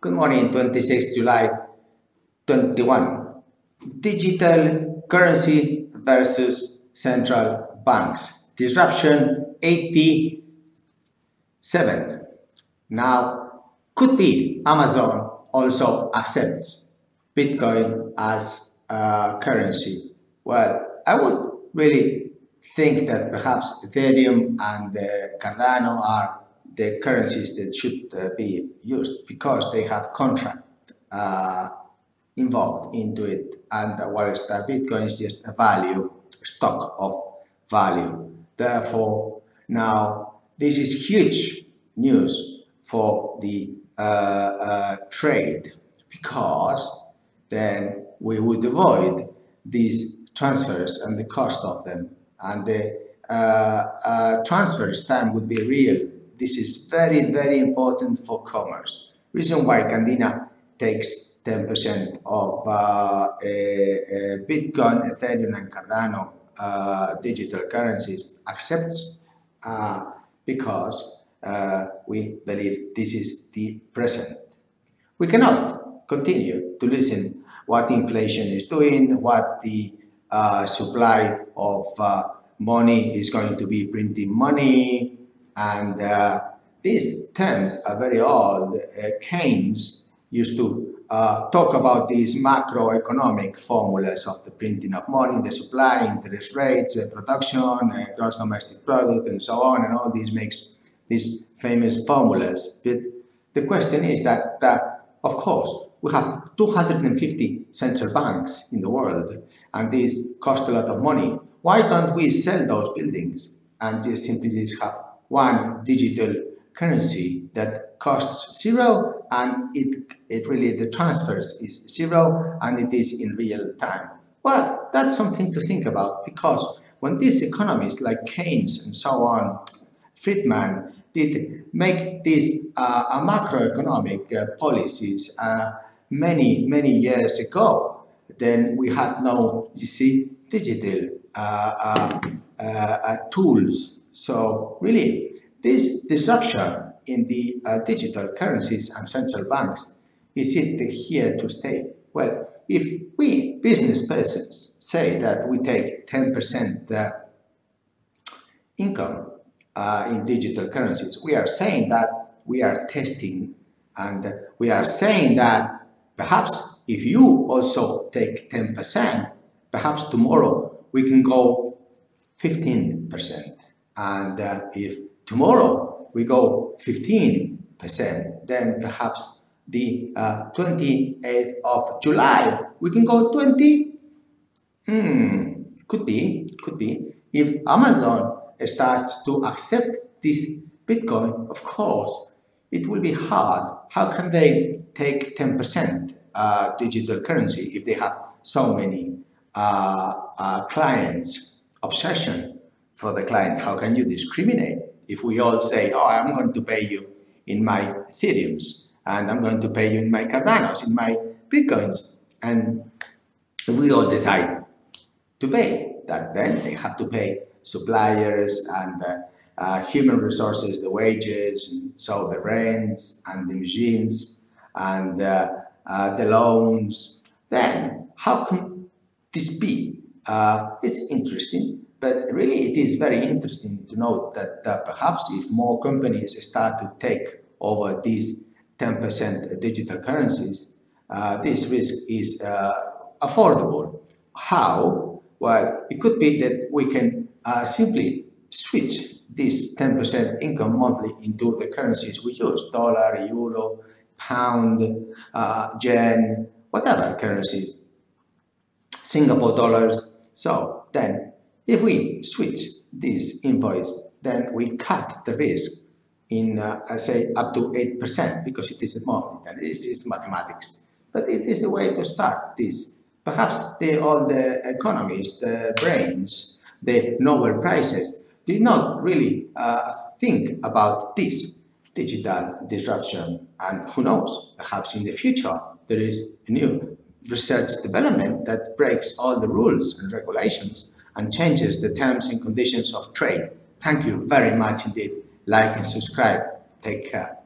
Good morning, 26 July 21. Digital currency versus central banks. Disruption 87. Now, could be Amazon also accepts Bitcoin as a currency. Well, I would really think that perhaps Ethereum and uh, Cardano are the currencies that should uh, be used because they have contract uh, involved into it. And whilst Bitcoin is just a value, stock of value. Therefore, now this is huge news for the uh, uh, trade because then we would avoid these transfers and the cost of them. And the uh, uh transfers time would be real this is very, very important for commerce. Reason why Candina takes 10% of uh, uh, Bitcoin, Ethereum, and Cardano uh, digital currencies accepts uh, because uh, we believe this is the present. We cannot continue to listen what inflation is doing, what the uh, supply of money is going to be printing money, and uh, these terms are very old. Uh, Keynes used to uh, talk about these macroeconomic formulas of the printing of money, the supply, interest rates, uh, production, uh, gross domestic product, and so on, and all these makes these famous formulas. But the question is that, of course, we have 250 central banks in the world, and these cost a lot of money. Why don't we sell those buildings and just simply just have one digital currency that costs zero and it, it really the transfers is zero and it is in real time. Well, that's something to think about because when these economists like Keynes and so on, Friedman did make these uh, macroeconomic uh, policies uh, many, many years ago, then we had no, you see, digital uh, uh, uh, tools so really, this disruption in the uh, digital currencies and central banks, is it here to stay? Well, if we business persons say that we take 10% uh, income uh, in digital currencies, we are saying that we are testing and we are saying that perhaps if you also take 10%, perhaps tomorrow we can go 15%. And uh, if tomorrow we go 15%, then perhaps the uh, 28th of July, we can go 20. Hmm, could be, could be. If Amazon starts to accept this Bitcoin, of course, it will be hard. How can they take 10% uh, digital currency if they have so many uh, uh, clients? Obsession for the client. How can you discriminate if we all say, oh, I'm going to pay you in my Ethereums and I'm going to pay you in my Cardanos, in my Bitcoins. And we all decide to pay that, then they have to pay suppliers and uh, uh, human resources, the wages, and so the rents and the machines and uh, uh the loans. Then how can this be? Uh, it's interesting but really, it is very interesting to note that uh, perhaps if more companies start to take over these 10% digital currencies, uh, this risk is uh, affordable. How? Well, it could be that we can uh, simply switch this 10% income monthly into the currencies we use, dollar, euro, pound, uh, yen, whatever currencies, Singapore dollars. So then if we switch this invoice, then we cut the risk in, uh, I say, up to 8% because it is a monthly, and this is mathematics. But it is a way to start this. Perhaps they, all the economists, the brains, the Nobel Prizes did not really uh, think about this digital disruption. And who knows, perhaps in the future there is a new research development that breaks all the rules and regulations and changes the terms and conditions of trade. Thank you very much indeed. Like and subscribe. Take care.